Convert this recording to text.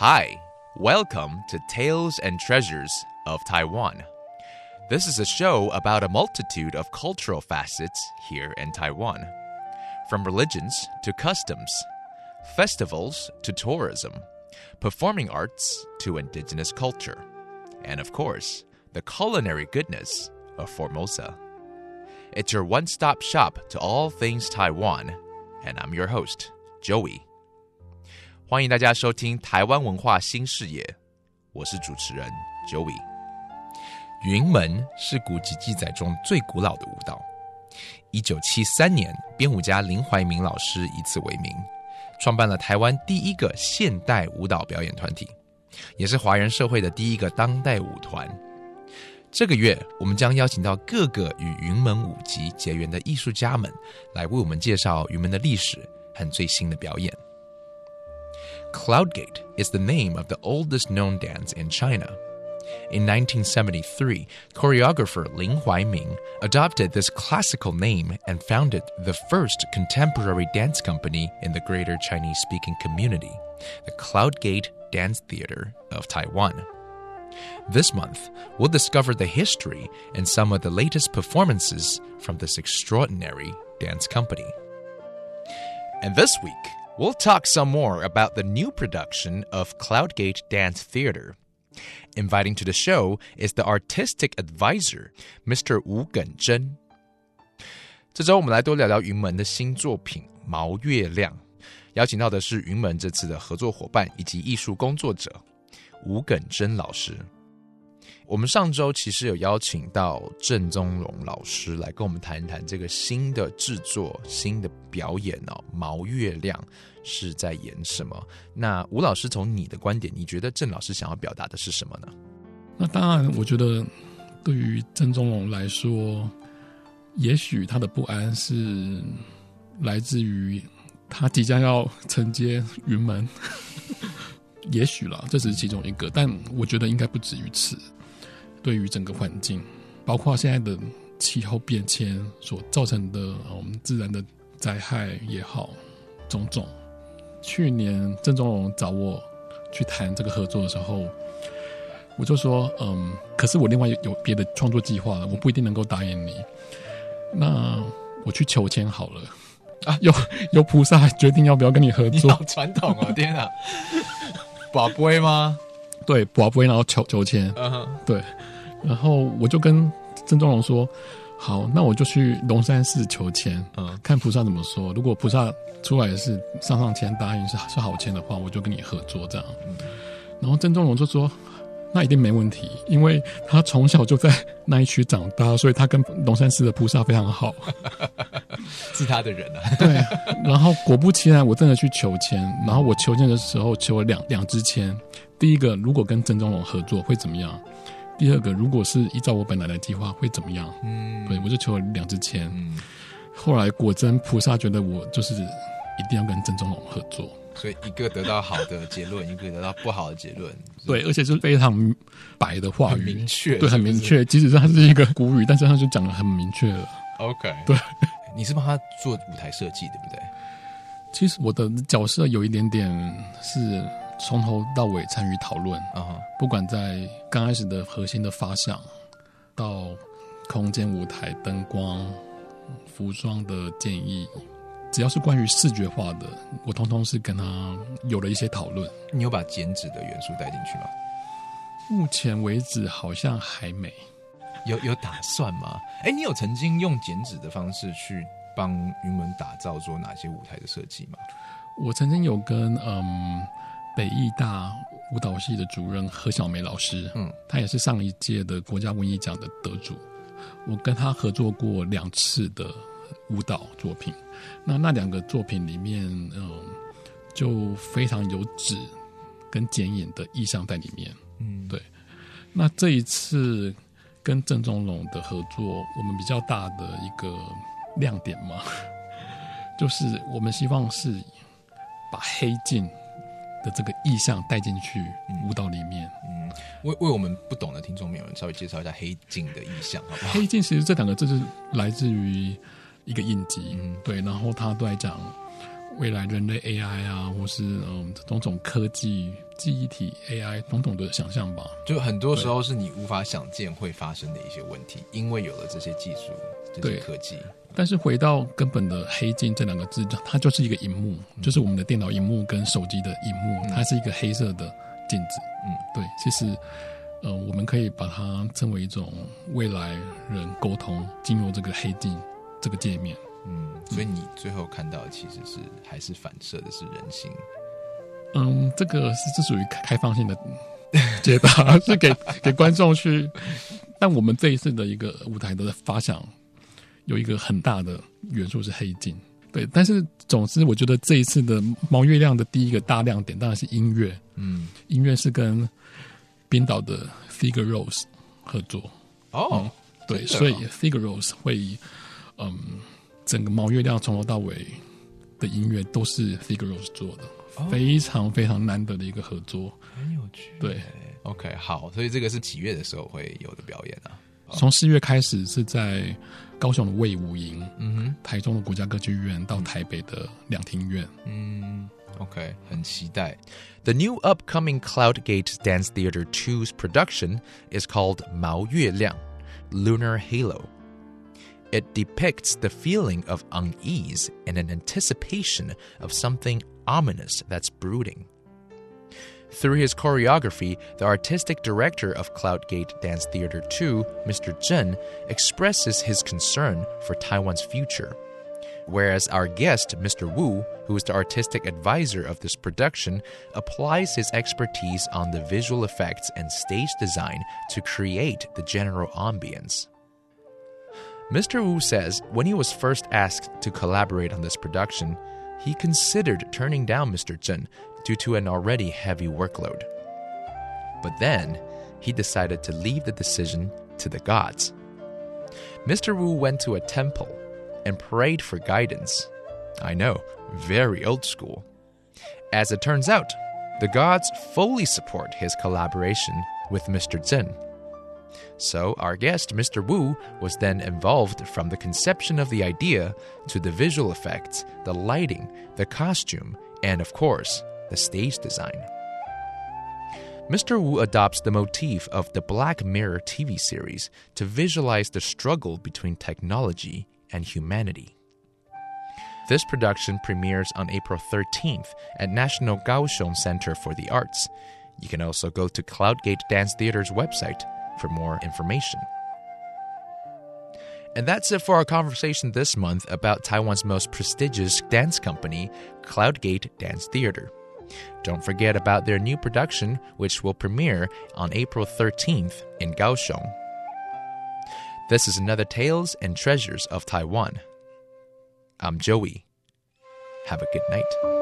Hi, welcome to Tales and Treasures of Taiwan. This is a show about a multitude of cultural facets here in Taiwan. From religions to customs, festivals to tourism, performing arts to indigenous culture, and of course, the culinary goodness of Formosa. It's your one stop shop to all things Taiwan, and I'm your host, Joey. 欢迎大家收听台湾文化新视野，我是主持人 Joey。云门是古籍记载中最古老的舞蹈。一九七三年，编舞家林怀民老师以此为名，创办了台湾第一个现代舞蹈表演团体，也是华人社会的第一个当代舞团。这个月，我们将邀请到各个与云门舞集结缘的艺术家们，来为我们介绍云门的历史和最新的表演。Cloudgate is the name of the oldest known dance in China. In 1973, choreographer Lin Huaiming adopted this classical name and founded the first contemporary dance company in the greater Chinese speaking community, the Cloudgate Dance Theater of Taiwan. This month, we'll discover the history and some of the latest performances from this extraordinary dance company. And this week, we'll talk some more about the new production of Cloudgate Dance Theater. Inviting to the show is the artistic advisor, Mr. Wu Genzhen. 这周我们来多聊聊云门的新作品《毛月亮》，邀请到的是云门这次的合作伙伴以及艺术工作者吴耿真老师。 我们上周其实有邀请到郑宗荣老师来跟我们谈一谈这个新的制作、新的表演哦，《毛月亮》是在演什么？那吴老师从你的观点，你觉得郑老师想要表达的是什么呢？那当然，我觉得对于郑宗荣来说，也许他的不安是来自于他即将要承接云门。也许啦，这只是其中一个，但我觉得应该不止于此。对于整个环境，包括现在的气候变迁所造成的我们自然的灾害也好，种种。去年郑中荣找我去谈这个合作的时候，我就说，嗯，可是我另外有别的创作计划了，我不一定能够答应你。那我去求签好了啊，有有菩萨决定要不要跟你合作？你好传统哦，天啊！宝贝吗？对，宝贝，然后求求签。嗯，对。然后我就跟郑中荣说：“好，那我就去龙山寺求签，嗯，看菩萨怎么说。如果菩萨出来是上上签答应是是好签的话，我就跟你合作这样。”然后郑中荣就说：“那一定没问题，因为他从小就在那一区长大，所以他跟龙山寺的菩萨非常好，是他的人啊。”对。然后果不其然，我真的去求签。然后我求签的时候求了两两支签。第一个，如果跟郑中龙合作会怎么样？第二个，如果是依照我本来的计划会怎么样？嗯，对我就求了两支签。嗯，后来果真菩萨觉得我就是一定要跟郑中龙合作，所以一个得到好的结论，一个得到不好的结论。对，而且是非常白的话语，明确，对，很明确。即使它是一个古语，但是他就讲的很明确了。OK，对，你是帮他做舞台设计，对不对？其实我的角色有一点点是。从头到尾参与讨论啊，不管在刚开始的核心的发想，到空间、舞台、灯光、服装的建议，只要是关于视觉化的，我通通是跟他有了一些讨论。你有把剪纸的元素带进去吗？目前为止好像还没有有打算吗？哎，你有曾经用剪纸的方式去帮云门打造做哪些舞台的设计吗？我曾经有跟嗯。北艺大舞蹈系的主任何小梅老师，嗯，他也是上一届的国家文艺奖的得主。我跟他合作过两次的舞蹈作品，那那两个作品里面，嗯，就非常有纸跟剪影的意象在里面。嗯，对。那这一次跟郑中龙的合作，我们比较大的一个亮点嘛，就是我们希望是把黑镜。的这个意象带进去舞蹈里面，嗯，为为我们不懂的听众朋友们稍微介绍一下黑镜的意象，好不好？黑镜其实这两个字是来自于一个印记，嗯，对，然后他都在讲未来人类 AI 啊，或是嗯种种科技、记忆体 AI 种种的想象吧。就很多时候是你无法想见会发生的一些问题，因为有了这些技术、这些科技。但是回到根本的“黑镜”这两个字，它就是一个荧幕，就是我们的电脑荧幕跟手机的荧幕，它是一个黑色的镜子。嗯，对，其实。呃，我们可以把它称为一种未来人沟通进入这个黑镜这个界面。嗯，所以你最后看到其实是还是反射的是人性。嗯，这个是是属于开放性的解答，是给给观众去。但我们这一次的一个舞台的发想有一个很大的元素是黑镜。对，但是总之，我觉得这一次的毛月亮的第一个大亮点当然是音乐。嗯，音乐是跟。冰岛的 Figure Rose 合作哦，对，所以 Figure Rose 会以嗯整个毛月亮从头到尾的音乐都是 Figure Rose 做的，非常非常难得的一个合作，很有趣。对，OK，好，所以这个是几月的时候会有的表演啊？从四月开始是在高雄的魏武营，嗯哼，台中的国家歌剧院到台北的两厅院，嗯。OK，很期待。The new upcoming Cloudgate Dance Theater 2's production is called Mao Yue Liang, Lunar Halo. It depicts the feeling of unease and an anticipation of something ominous that's brooding. Through his choreography, the artistic director of Cloudgate Dance Theater 2, Mr. Zhen, expresses his concern for Taiwan's future whereas our guest, Mr. Wu, who is the artistic advisor of this production, applies his expertise on the visual effects and stage design to create the general ambience. Mr. Wu says when he was first asked to collaborate on this production, he considered turning down Mr. Zhen due to an already heavy workload. But then, he decided to leave the decision to the gods. Mr. Wu went to a temple and prayed for guidance. I know, very old school. As it turns out, the gods fully support his collaboration with Mr. Zhen. So, our guest, Mr. Wu, was then involved from the conception of the idea to the visual effects, the lighting, the costume, and of course, the stage design. Mr. Wu adopts the motif of the Black Mirror TV series to visualize the struggle between technology and humanity. This production premieres on April 13th at National Kaohsiung Center for the Arts. You can also go to Cloudgate Dance Theater's website for more information. And that's it for our conversation this month about Taiwan's most prestigious dance company, Cloudgate Dance Theater. Don't forget about their new production, which will premiere on April 13th in Kaohsiung. This is another Tales and Treasures of Taiwan. I'm Joey. Have a good night.